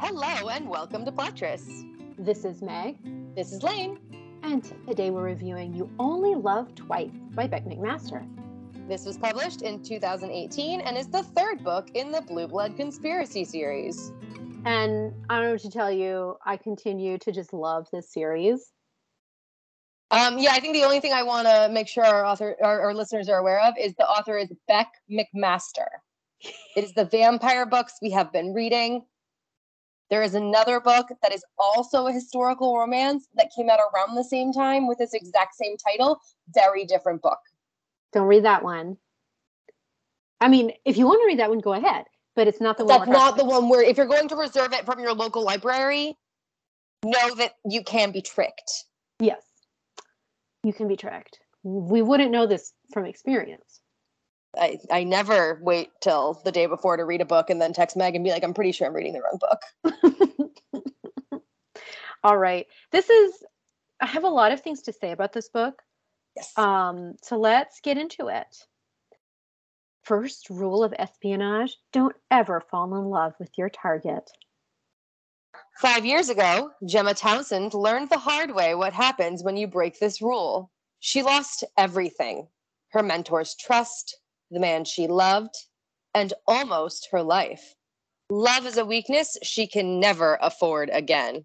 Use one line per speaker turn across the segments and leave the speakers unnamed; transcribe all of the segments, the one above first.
Hello and welcome to Plattress.
This is Meg,
This is Lane.
and today we're reviewing You Only Love Twice by Bec McMaster.
This was published in 2018 and is the third book in the Blue Blood Conspiracy series.
And I don't know what to tell you, I continue to just love this series.
Um, yeah, I think the only thing I want to make sure our author, our, our listeners are aware of, is the author is Bec McMaster. it is the vampire books we have been reading. There is another book that is also a historical romance that came out around the same time with this exact same title. Very different book.
Don't read that one. I mean, if you want to read that one, go ahead. But it's not the one.
That's not the one where, if you're going to reserve it from your local library, know that you can be tricked.
Yes. You can be tricked. We wouldn't know this from experience.
I, I never wait till the day before to read a book and then text Meg and be like, I'm pretty sure I'm reading the wrong book.
All right. This is I have a lot of things to say about this book.
Yes.
Um, so let's get into it. First rule of espionage don't ever fall in love with your target.
Five years ago, Gemma Townsend learned the hard way what happens when you break this rule. She lost everything her mentor's trust, the man she loved, and almost her life. Love is a weakness she can never afford again.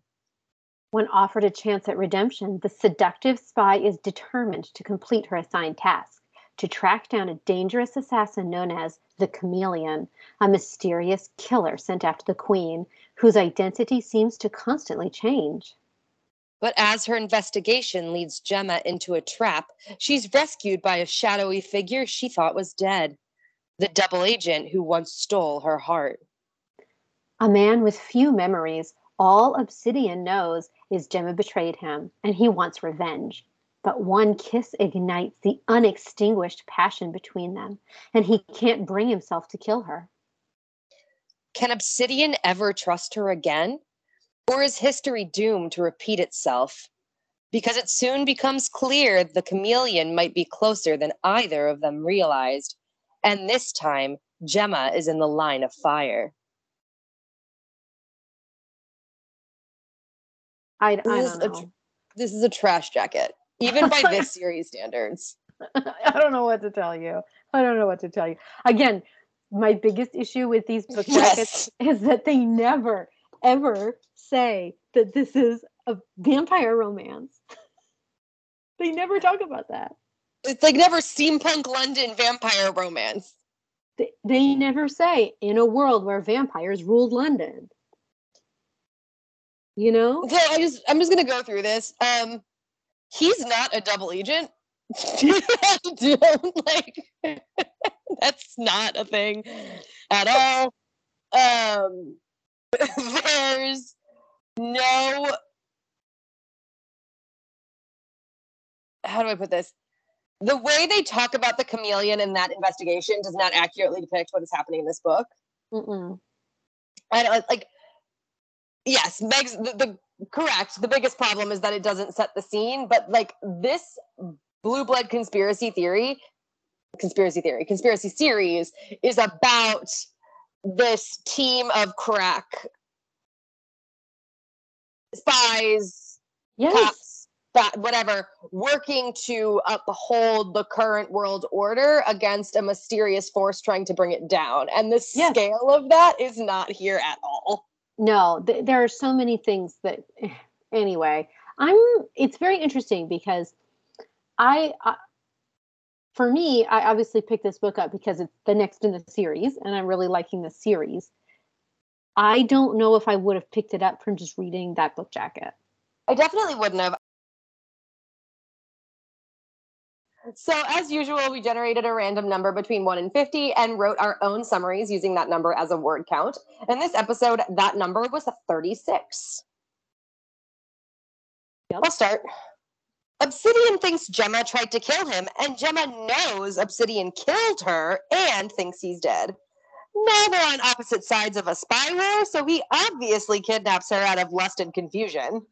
When offered a chance at redemption, the seductive spy is determined to complete her assigned task to track down a dangerous assassin known as the Chameleon, a mysterious killer sent after the Queen, whose identity seems to constantly change.
But as her investigation leads Gemma into a trap, she's rescued by a shadowy figure she thought was dead the double agent who once stole her heart.
A man with few memories, all Obsidian knows is Gemma betrayed him, and he wants revenge. But one kiss ignites the unextinguished passion between them, and he can't bring himself to kill her.
Can Obsidian ever trust her again? Or is history doomed to repeat itself? Because it soon becomes clear the chameleon might be closer than either of them realized. And this time, Gemma is in the line of fire.
I, I
This is a This is a trash jacket, even by this series standards.
I don't know what to tell you. I don't know what to tell you. Again, my biggest issue with these book jackets
Yes.
is that they never, ever say that this is a vampire romance. they never talk about that.
It's like never steampunk London vampire romance.
They, they never say in a world where vampires ruled London. You know?
So I just I'm just gonna go through this. Um he's not a double agent. I don't like that's not a thing at all. Um there's no how do I put this? The way they talk about the chameleon in that investigation does not accurately depict what is happening in this book.
Mm-mm.
I don't uh, like. Yes, Meg's the, the correct. The biggest problem is that it doesn't set the scene. But like this blue blood conspiracy theory, conspiracy theory, conspiracy series is about this team of crack spies,
Yes.
cops, that whatever, working to uphold the current world order against a mysterious force trying to bring it down. And the
Yes.
scale of that is not here at all.
no th- there are so many things that anyway i'm it's very interesting because I, I for me i obviously picked this book up because it's the next in the series and i'm really liking the series i don't know if i would have picked it up from just reading that book jacket
I definitely wouldn't have. So, as usual, we generated a random number between 1 and 50 and wrote our own summaries using that number as a word count. In this episode, that number was 36.
Yep.
I'll start. Obsidian thinks Gemma tried to kill him, and Gemma knows Obsidian killed her and thinks he's dead. Now they're on opposite sides of a spy war, so he obviously kidnaps her out of lust and confusion.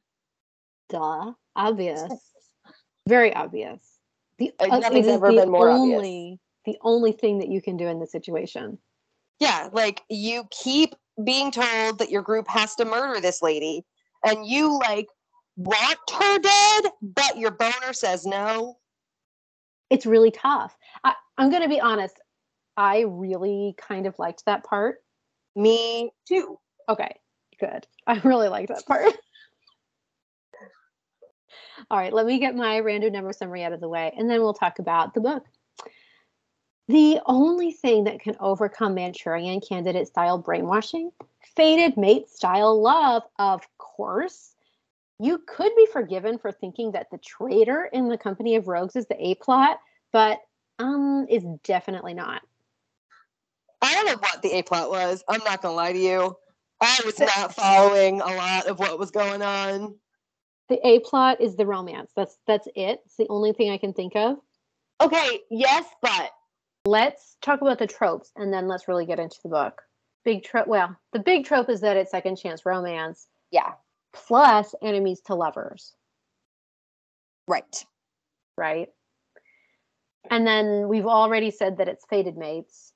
duh obvious very obvious the
Uh, nothing's ever been more obvious.
the only thing that you can do in this situation
Yeah, like you keep being told that your group has to murder this lady and you like want her dead, but your boner says no.
It's really tough. I, I'm going to be honest. I really kind of liked that part.
Me too.
Okay, good. I really liked that part. All right, let me get my random number summary out of the way, and then we'll talk about the book. The only thing that can overcome Manchurian candidate style brainwashing, fated mate style love, of course. You could be forgiven for thinking that the traitor in the company of rogues is the A plot, but um, is definitely not.
I don't know what the A plot was. I'm not gonna lie to you. I was not following a lot of what was going on.
The A plot is the romance. That's that's it. It's the only thing I can think of.
Okay, yes, but
let's talk about the tropes and then let's really get into the book. Big trope. Well, the big trope is that it's second chance romance.
Yeah.
Plus enemies to lovers.
Right.
Right. And then we've already said that it's fated mates.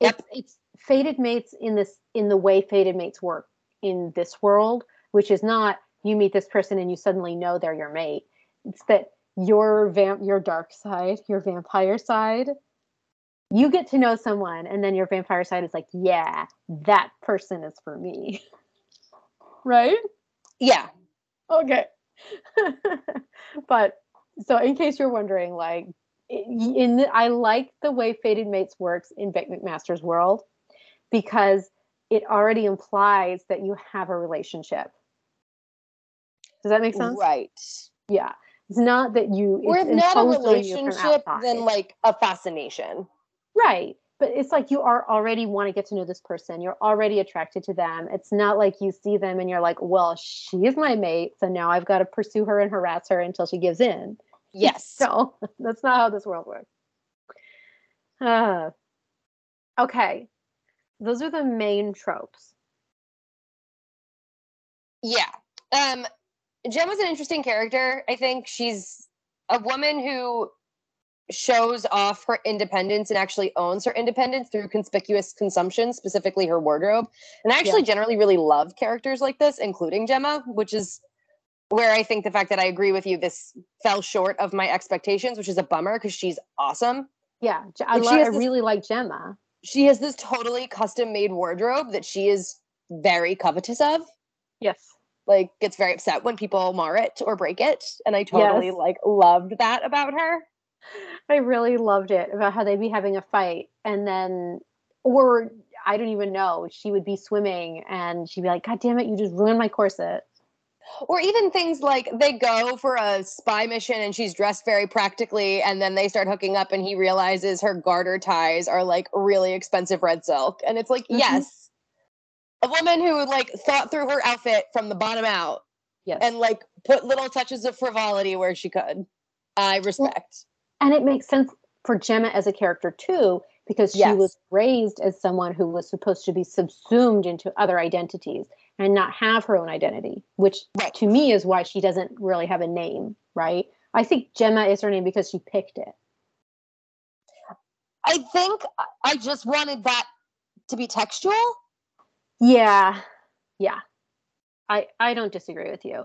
Yep.
It's, it's fated mates in this in the way fated mates work in this world, which is not you meet this person and you suddenly know they're your mate. It's that your vamp your dark side, your vampire side, you get to know someone and then your vampire side is like, yeah, that person is for me. right?
Yeah.
Okay. but so in case you're wondering like in the, I like the way Fated Mates works in Bec McMaster's world because it already implies that you have a relationship. Does that make sense?
Right.
Yeah. It's not that you
or if not a relationship, then like a fascination.
Right. But it's like you are already want to get to know this person. You're already attracted to them. It's not like you see them and you're like, well, she's my mate. So now I've got to pursue her and harass her until she gives in.
Yes.
So that's not how this world works. Uh, okay. Those are the main tropes.
Yeah. Um, Jen was an interesting character. I think she's a woman who shows off her independence and actually owns her independence through conspicuous consumption, specifically her wardrobe. And I actually yeah. generally really love characters like this, including Gemma, which is where I think the fact that I agree with you, this fell short of my expectations, which is a bummer because she's awesome.
Yeah, I, love, I this, really like Gemma.
She has this totally custom made wardrobe that she is very covetous of.
Yes.
Like gets very upset when people mar it or break it. And I totally yes. like loved that about her.
I really loved it about how they'd be having a fight and then or I don't even know, she would be swimming and she'd be like, God damn it, you just ruined my corset.
Or even things like they go for a spy mission and she's dressed very practically, and then they start hooking up and he realizes her garter ties are like really expensive red silk. And it's like, mm-hmm. yes, a woman who like thought through her outfit from the bottom out.
Yes.
And like put little touches of frivolity where she could. I respect.
And it makes sense for Gemma as a character too, because she yes. was raised as someone who was supposed to be subsumed into other identities and not have her own identity, which right. to me is why she doesn't really have a name, right? I think Gemma is her name because she picked it.
I think I just wanted that to be textual.
Yeah. Yeah. I I don't disagree with you.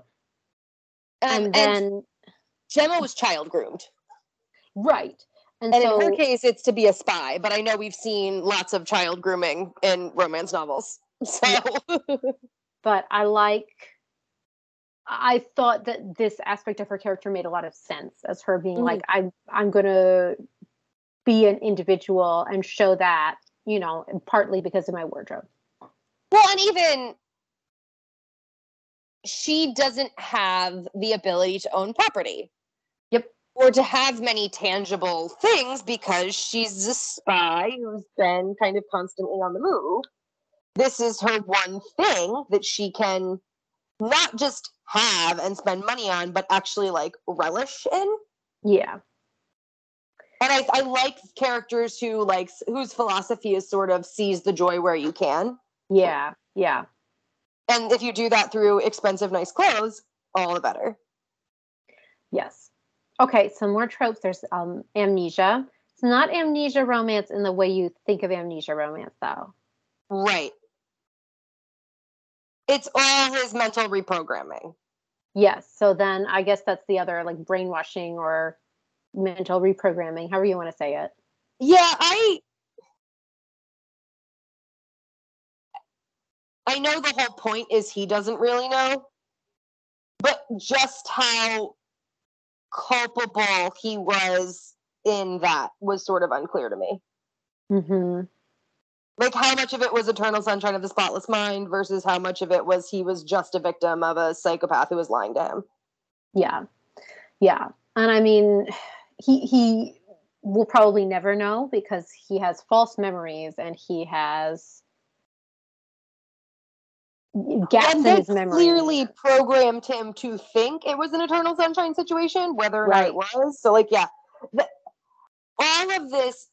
Um, and then and Gemma was child groomed.
Right.
And, and so, in her case, it's to be a spy, but I know we've seen lots of child grooming in romance novels. So
but I like I thought that this aspect of her character made a lot of sense as her being mm-hmm. like, I I'm gonna be an individual and show that, you know, partly because of my wardrobe.
Well, and even she doesn't have the ability to own property. Or to have many tangible things because she's a spy who's been kind of constantly on the move this is her one thing that she can not just have and spend money on, but actually like relish in.
Yeah.
And I, I like characters who like whose philosophy is sort of seize the joy where you can.
Yeah. Yeah.
And if you do that through expensive, nice clothes, all the better.
Yes. Okay, some more tropes. There's um, amnesia. It's not amnesia romance in the way you think of amnesia romance, though.
Right. It's all his mental reprogramming.
Yes. So then I guess that's the other like brainwashing or mental reprogramming, however you want to say it.
Yeah, I I know the whole point is he doesn't really know, but just how culpable he was in that was sort of unclear to me.
Mm-hmm.
Like how much of it was Eternal Sunshine of the Spotless Mind versus how much of it was he was just a victim of a psychopath who was lying to him.
Yeah. Yeah. And I mean, he he will probably never know because he has false memories and he has gaps
and
in his memory.
clearly programmed him to think it was an Eternal Sunshine situation, whether or not it was. So, like, yeah, the, all of this,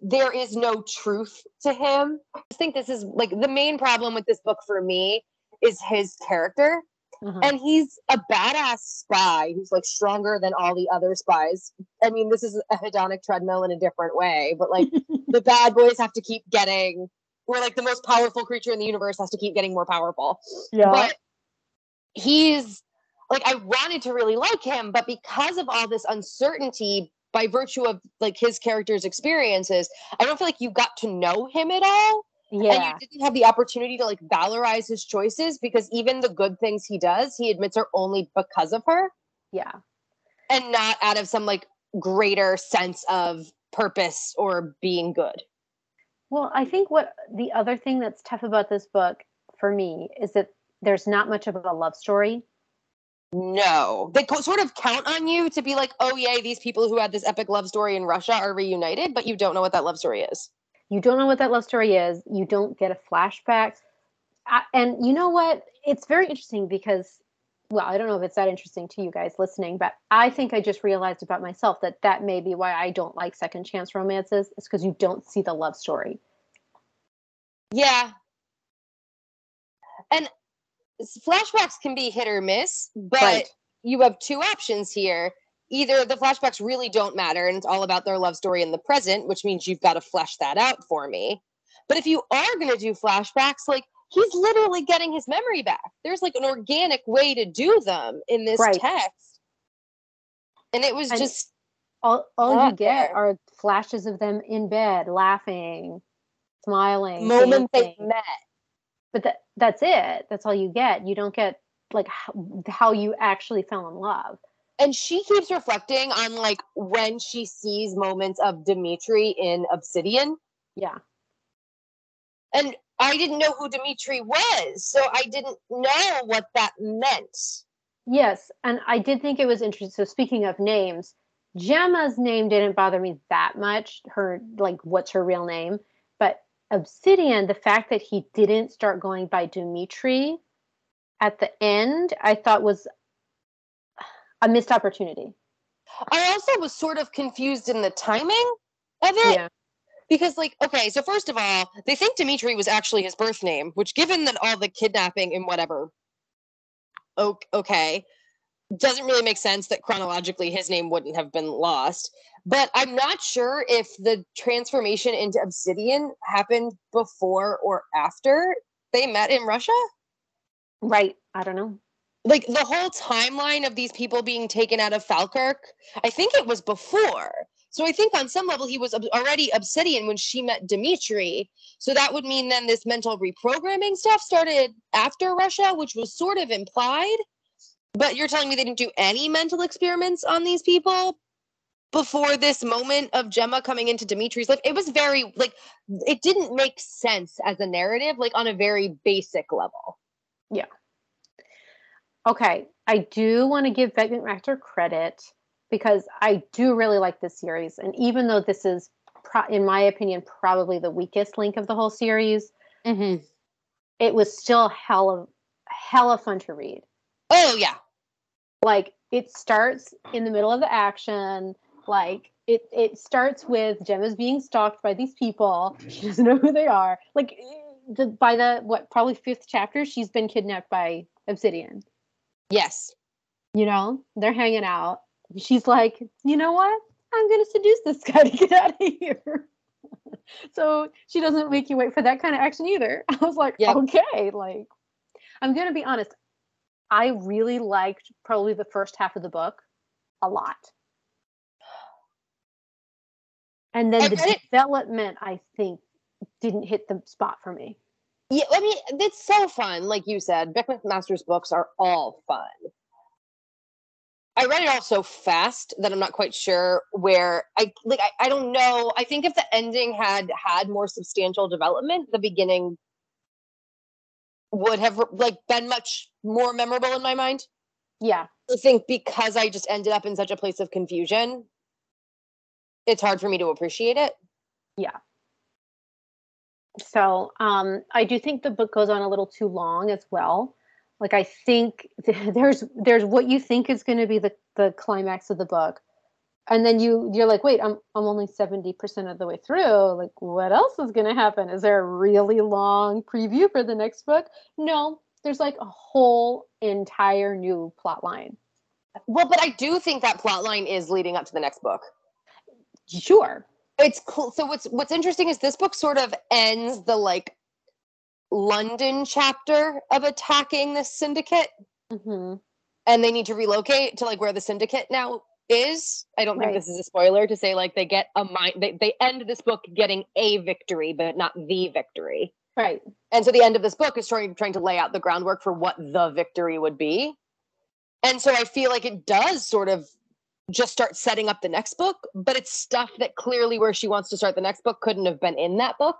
there is no truth to him. I just think this is like the main problem with this book for me is his character.
Uh-huh.
And he's a badass spy who's like stronger than all the other spies. I mean, this is a hedonic treadmill in a different way, but like the bad boys have to keep getting, or like the most powerful creature in the universe has to keep getting more powerful.
yeah.
But he's like, I wanted to really like him, but because of all this uncertainty by virtue of like his character's experiences, I don't feel like you got to know him at all
Yeah.
and you didn't have the opportunity to like valorize his choices because even the good things he does, he admits are only because of her
Yeah.
and not out of some like greater sense of purpose or being good.
Well, I think what the other thing that's tough about this book for me is that there's not much of a love story.
No, they co- sort of count on you to be like, oh, yay, these people who had this epic love story in Russia are reunited, but you don't know what that love story is.
You don't know what that love story is. You don't get a flashback. I, and you know what? It's very interesting because, well, I don't know if it's that interesting to you guys listening, but I think I just realized about myself that that may be why I don't like second chance romances. It's because you don't see the love story.
Yeah. And flashbacks can be hit or miss, but
Right.
you have two options here. Either the flashbacks really don't matter and it's all about their love story in the present, which means you've got to flesh that out for me. But if you are going to do flashbacks, like he's literally getting his memory back. There's like an organic way to do them in this
Right.
text. And it was
And-
just
All, all you get
there.
are flashes of them in bed, laughing, smiling,
moment they met.
But that, that's it. That's all you get. You don't get like how, how you actually fell in love.
and she keeps reflecting on like when she sees moments of Dimitri in Obsidian.
Yeah.
And I didn't know who Dimitri was, so I didn't know what that meant.
Yes, and I did think it was interesting. So speaking of names, Gemma's name didn't bother me that much. Her like what's her real name? But Obsidian, the fact that he didn't start going by Dimitri at the end, I thought was a missed opportunity.
I also was sort of confused in the timing of it
Yeah.
Because, like, okay, so first of all, they think Dimitri was actually his birth name, which, given that all the kidnapping and whatever, okay, doesn't really make sense that chronologically his name wouldn't have been lost. But I'm not sure if the transformation into Obsidian happened before or after they met in Russia.
Right. I don't know.
like the whole timeline of these people being taken out of Falkirk, I think it was before. So I think on some level he was already Obsidian when she met Dimitri. So that would mean then this mental reprogramming stuff started after Russia, which was sort of implied. But you're telling me they didn't do any mental experiments on these people before this moment of Gemma coming into Dimitri's life? It was very like it didn't make sense as a narrative, like on a very basic level. Yeah.
Okay, I do want to give Bec McMaster credit because I do really like this series, and even though this is, pro- in my opinion, probably the weakest link of the whole series,
Mm-hmm.
it was still hella, hella fun to read.
Oh yeah.
Like it starts in the middle of the action, like it it starts with Gemma's being stalked by these people. She doesn't know who they are. Like the, by the what probably fifth chapter, she's been kidnapped by Obsidian.
Yes.
you know they're hanging out she's like you know what I'm going to seduce this guy to get out of here. so she doesn't make you wait for that kind of action either. I was like, okay, like I'm going to be honest. I really liked probably the first half of the book a lot. And then the development, I think, didn't hit the spot for me.
Yeah, I mean, it's so fun. Like you said, Bec McMaster's books are all fun. I read it all so fast that I'm not quite sure where I like. I, I don't know. I think if the ending had had more substantial development, the beginning would have like been much more memorable in my mind.
Yeah.
I think because I just ended up in such a place of confusion, it's hard for me to appreciate it.
Yeah. So um, I do think the book goes on a little too long as well. Like I think there's there's what you think is going to be the the climax of the book, and then you you're like, wait, I'm I'm only seventy percent of the way through. Like, what else is going to happen? Is there a really long preview for the next book? No, there's like a whole entire new plot line.
Well, but I do think that plot line is leading up to the next book.
Sure.
It's cool. So what's what's interesting is this book sort of ends the like London chapter of attacking the syndicate. Mm-hmm. And they need to relocate to like where the syndicate now is. I don't think this is a spoiler to say like they get a mind they, they end this book getting a victory, but not the victory.
Right.
And so the end of this book is trying trying to lay out the groundwork for what the victory would be. And so I feel like it does sort of just start setting up the next book, but it's stuff that clearly where she wants to start the next book couldn't have been in that book.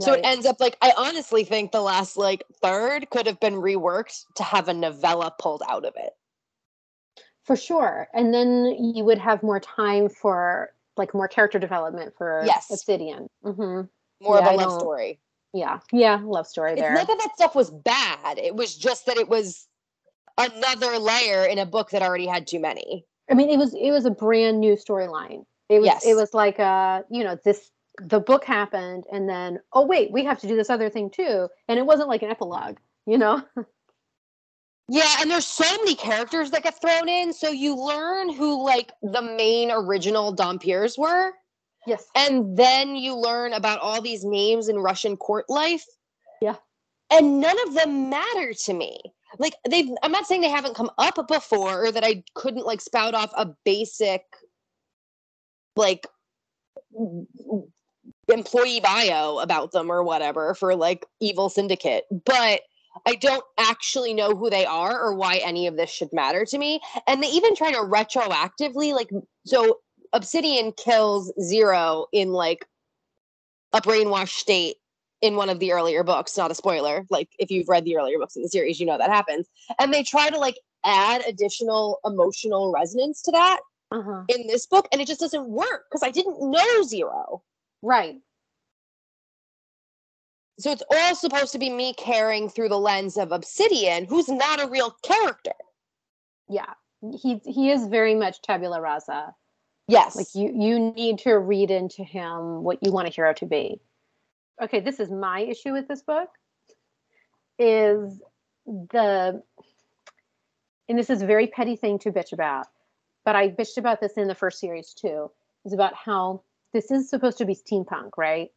Right. So it ends up like I honestly think the last like third could have been reworked to have a novella pulled out of it.
For sure. And then you would have more time for like more character development for
yes.
Obsidian.
Mm-hmm. More yeah, of a love story.
Yeah. Yeah. Love story there.
It's not that that stuff was bad. It was just that it was another layer in a book that already had too many.
I mean, it was it was a brand new storyline. It was yes. it was like a you know this the book happened and then oh wait we have to do this other thing too. And it wasn't like an epilogue you know?
Yeah and there's so many characters that get thrown in. So you learn who like the main original Dhampirs were.
Yes.
And then you learn about all these names in russian court life.
Yeah.
And none of them matter to me. Like they've i'm not saying they haven't come up before or that i couldn't like spout off a basic like employee bio about them or whatever for like evil syndicate but i don't actually know who they are or why any of this should matter to me and they even try to retroactively like so obsidian kills zero in like a brainwashed state in one of the earlier books, not a spoiler. Like if you've read the earlier books in the series, you know that happens. And they try to like add additional emotional resonance to that uh-huh. in this book, and it just doesn't work because I didn't know Zero.
Right.
So it's all supposed to be me caring through the lens of Obsidian, who's not a real character.
Yeah. He he is very much tabula rasa.
Yes.
Like you you need to read into him what you want a hero to be okay, this is my issue with this book is the and this is a very petty thing to bitch about, but I bitched about this in the first series too. Is about how this is supposed to be steampunk, right?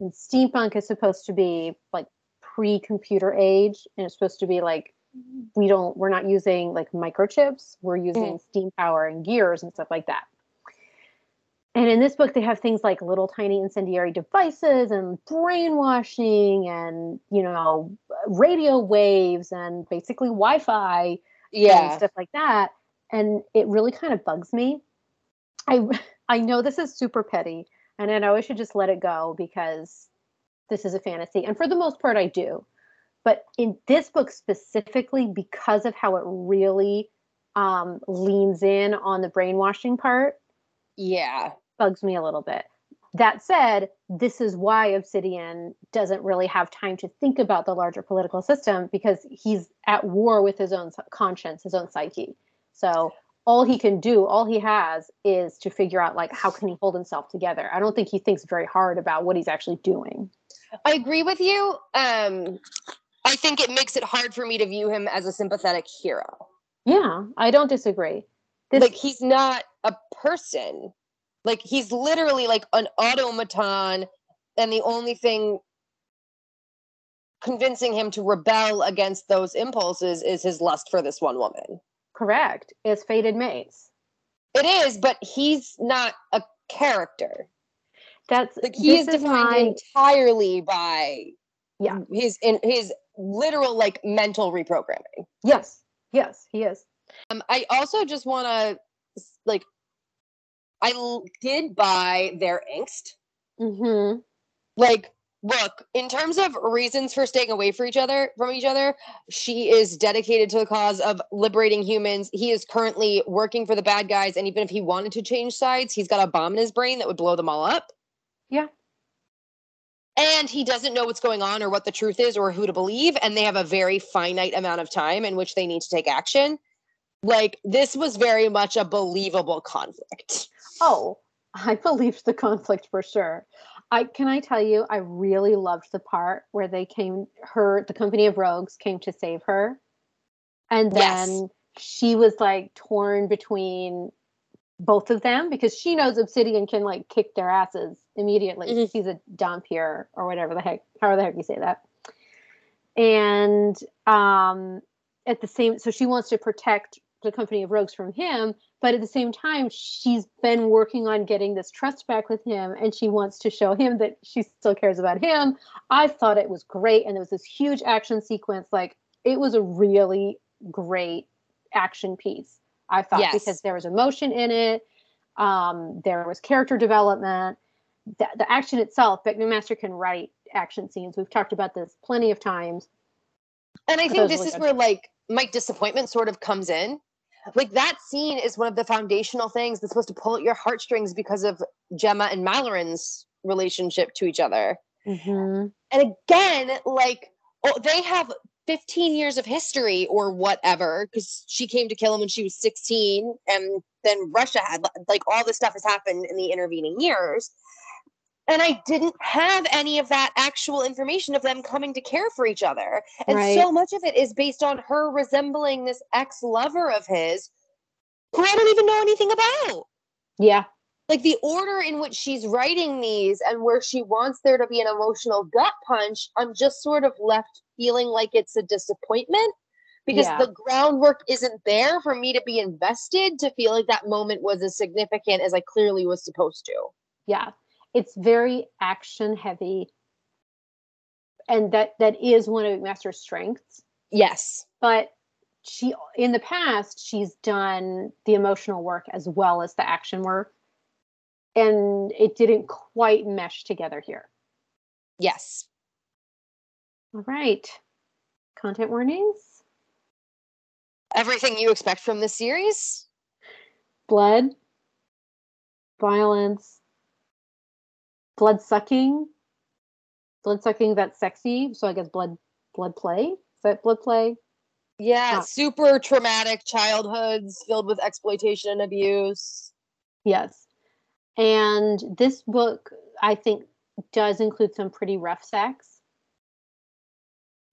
And steampunk is supposed to be like pre-computer age, and it's supposed to be like we don't we're not using like microchips, we're using mm. steam power and gears and stuff like that. And in this book, they have things like little tiny incendiary devices and brainwashing and, you know, radio waves and basically Wi Fi
yeah.
and stuff like that. And it really kind of bugs me. I, I know this is super petty and I know I should just let it go because this is a fantasy. And for the most part, I do. But in this book specifically, because of how it really um, leans in on the brainwashing part,
yeah
bugs me a little bit. That said, this is why Obsidian doesn't really have time to think about the larger political system because he's at war with his own conscience, his own psyche. So all he can do, all he has is to figure out like how can he hold himself together. I don't think he thinks very hard about what he's actually doing.
I agree with you. Um I think it makes it hard for me to view him as a sympathetic hero.
Yeah, I don't disagree This-
like he's not a person. Like he's literally like an automaton, and the only thing convincing him to rebel against those impulses is his lust for this one woman.
Correct. It's Fated mates.
It is, but he's not a character.
That's
Like he is defined
my-
entirely by
Yeah.
his in his literal like mental reprogramming.
yes, yes, he is.
Um, I also just want to like, I l- did buy their angst.
Mm-hmm.
Like, look, in terms of reasons for staying away from each other, from each other, she is dedicated to the cause of liberating humans. He is currently working for the bad guys, and even if he wanted to change sides, he's got a bomb in his brain that would blow them all up.
Yeah.
And he doesn't know what's going on or what the truth is or who to believe, and they have a very finite amount of time in which they need to take action. Like this was very much a believable conflict.
Oh, I believed the conflict for sure. I can I tell you, I really loved the part where they came her the company of rogues came to save her. And
Yes.
then she was like torn between both of them because she knows Obsidian can like kick their asses immediately.
Mhm.
She's a Dhampir or whatever the heck, however the heck you say that. And um at the same so she wants to protect the company of rogues from him but at the same time she's been working on getting this trust back with him and she wants to show him that she still cares about him i thought it was great and there was this huge action sequence like it was a really great action piece i thought
Yes.
because there was emotion in it um, there was character development the, the action itself Bec master can write action scenes we've talked about this plenty of times
And I think this
really
is
good.
where like my disappointment sort of comes in. Like that scene is one of the foundational things that's supposed to pull at your heartstrings because of Gemma and Malloryn's relationship to each other.
mm-hmm.
And again, like oh, they have 15 years of history or whatever because she came to kill him when she was 16 and then Russia had like all this stuff has happened in the intervening years. And I didn't have any of that actual information of them coming to care for each other. And
Right.
so much of it is based on her resembling this ex lover of his who I don't even know anything about
yeah
like the order in which she's writing these and where she wants there to be an emotional gut punch i'm just sort of left feeling like it's a disappointment because
Yeah.
the groundwork isn't there for me to be invested to feel like that moment was as significant as i clearly was supposed to
yeah it's very action heavy. And that that is one of master's strengths.
Yes.
But she in the past she's done the emotional work as well as the action work. And it didn't quite mesh together here.
Yes.
All right. Content warnings?
Everything you expect from this series?
Blood. Violence blood sucking blood sucking that's sexy so i guess blood blood play? Is that blood play?
Yeah super traumatic childhoods filled with exploitation and abuse.
Yes. And this book i think does include some pretty rough sex.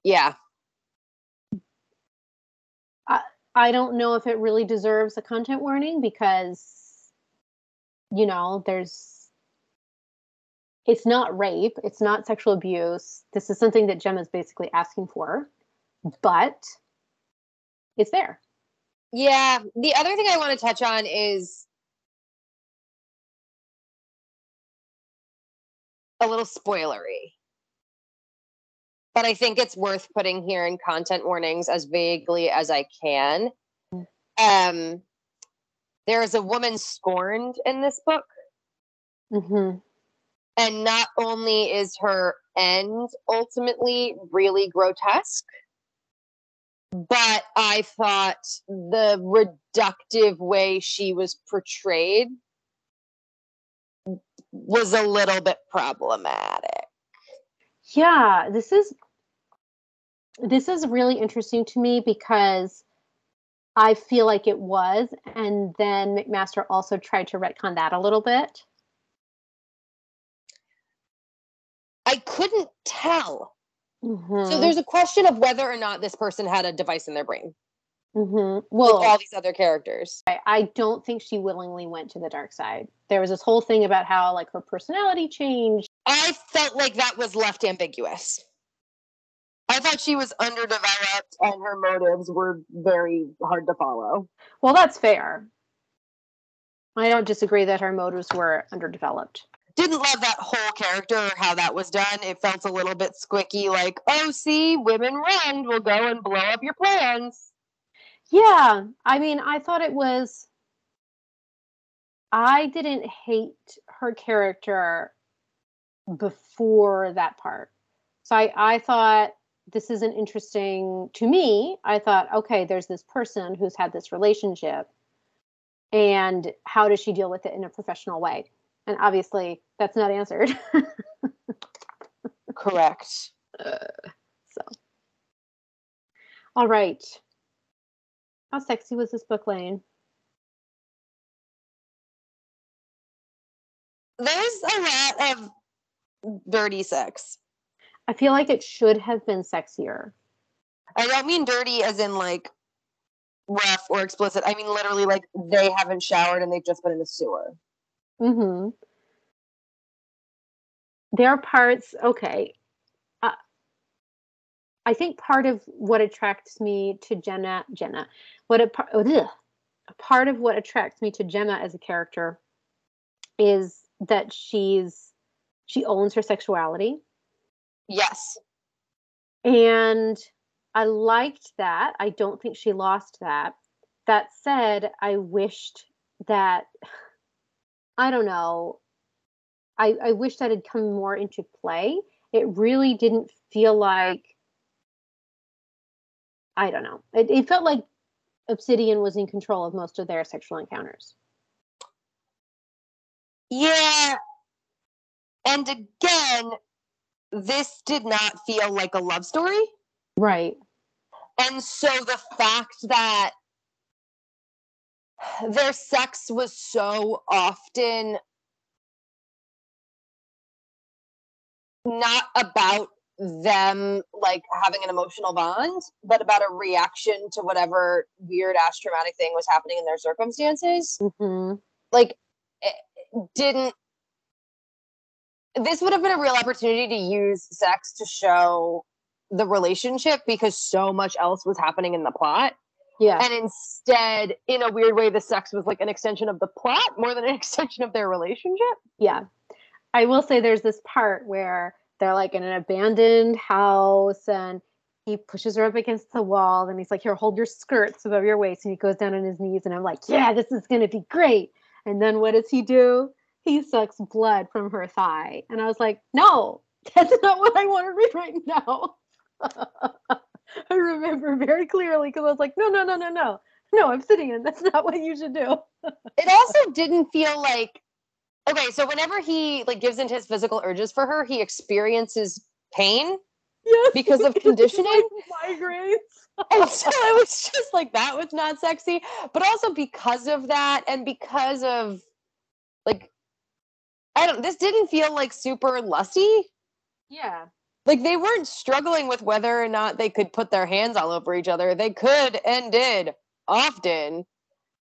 Yeah.
I i don't know if it really deserves a content warning because you know there's it's not rape it's not sexual abuse this is something that gemma's basically asking for but it's there
Yeah. The other thing I want to touch on is a little spoilery. But I think it's worth putting here in content warnings as vaguely as I can. Um there is a woman scorned in this book,
hmm
and not only is her end ultimately really grotesque, but I thought the reductive way she was portrayed was a little bit problematic.
yeah this is this is really interesting to me because i feel like it was and then mcmaster also tried to retcon that a little bit
I couldn't tell. So
Mhm.
there's a question of whether or not this person had a device in their brain.
Mm-hmm.
Well,
Well,
all these other characters.
I, I don't think she willingly went to the dark side. There was this whole thing about how like her personality changed.
I felt like that was left ambiguous. I thought she was underdeveloped and her motives were very hard to follow.
Well, that's fair. I don't disagree that her motives were underdeveloped.
Didn't love that whole character or how that was done. It felt a little bit squicky, like, oh, see, women run will go and blow up your plans.
Yeah, I mean, I thought it was. I didn't hate her character before that part. So I, I thought this is an interesting to me. I thought, okay, there's this person who's had this relationship, and how does she deal with it in a professional way? And obviously, that's not answered.
Correct.
Uh, so, all right. How sexy was this book, Lane?
There's a lot of dirty sex.
I feel like it should have been sexier.
I don't mean dirty as in like rough or explicit. I mean literally like they haven't showered and they've just been in the sewer.
Mm-hmm. There are parts, okay. Uh, I think part of what attracts me to Jenna, Jenna, what a, par- ugh, a part of what attracts me to Gemma as a character is that she's she owns her sexuality,
Yes.
and I liked that. I don't think she lost that. That said, I wished that I don't know. I, I wish that had come more into play. It really didn't feel like I don't know. It, it felt like Obsidian was in control of most of their sexual encounters.
Yeah. And again, this did not feel like a love story.
Right.
And so the fact that their sex was so often not about them like having an emotional bond, but about a reaction to whatever weird ass traumatic thing was happening in their circumstances.
hmm
Like, it didn't. This would have been a real opportunity to use sex to show the relationship because so much else was happening in the plot.
Yeah.
And instead, in a weird way, the sex was like an extension of the plot more than an extension of their relationship.
Yeah. I will say there's this part where they're like in an abandoned house and he pushes her up against the wall and he's like, Here, hold your skirts above your waist. And he goes down on his knees. And I'm like, Yeah, this is going to be great. And then what does he do? He sucks blood from her thigh. And I was like, No, that's not what I want to read right now. I remember very clearly because I was like, No, no, no, no, no. No, I'm sitting, Obsidian, that's not what you should do.
It also didn't feel like okay. So whenever he like gives into his physical urges for her, he experiences pain,
Yes.
Because of conditioning?
Migraines.
and oh, so it was just like that was not sexy. But also because of that, and because of like I don't. This didn't feel like super lusty.
Yeah.
Like they weren't struggling with whether or not they could put their hands all over each other. They could and did often,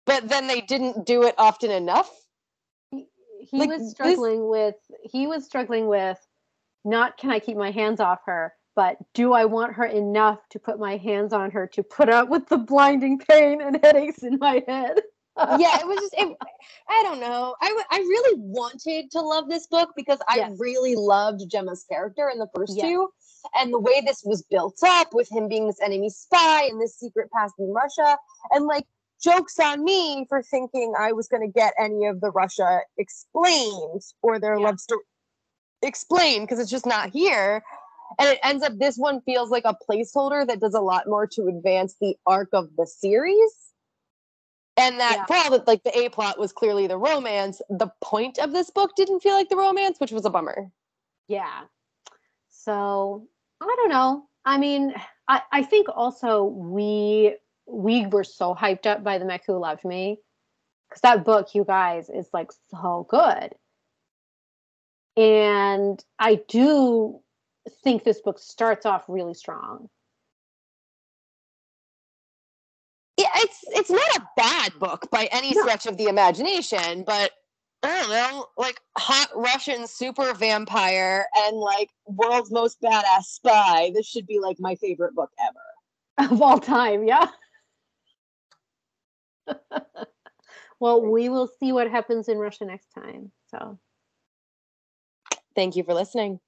but then they didn't do it often enough.
he, he
Like,
was
this-
struggling with he was struggling with not can i keep my hands off her but do i want her enough to put my hands on her to put up with the blinding pain and headaches in my head
yeah, it was just. It, I don't know. I, I really wanted to love this book because I
Yes.
really loved Gemma's character in the first
Yes.
two, and the way this was built up with him being this enemy spy and this secret past in Russia, and like jokes on me for thinking I was going to get any of the Russia explained or their
Yeah.
love story explained because it's just not here. And it ends up this one feels like a placeholder that does a lot more to advance the arc of the series. And that
Yeah.
for all that like the A plot was clearly the romance, the point of this book didn't feel like the romance, which was a bummer.
yeah. So i don't know. I mean i i think also we we were so hyped up by the mech who loved me because that book you guys is like so good. And i do think this book starts off really strong
yeah, it's it's not a bad book by any
No.
stretch of the imagination, but I don't know, like hot Russian super vampire and like world's most badass spy. This should be like my favorite book ever.
of all time. Yeah. well, we will see what happens in Russia next time. So.
Thank you for listening.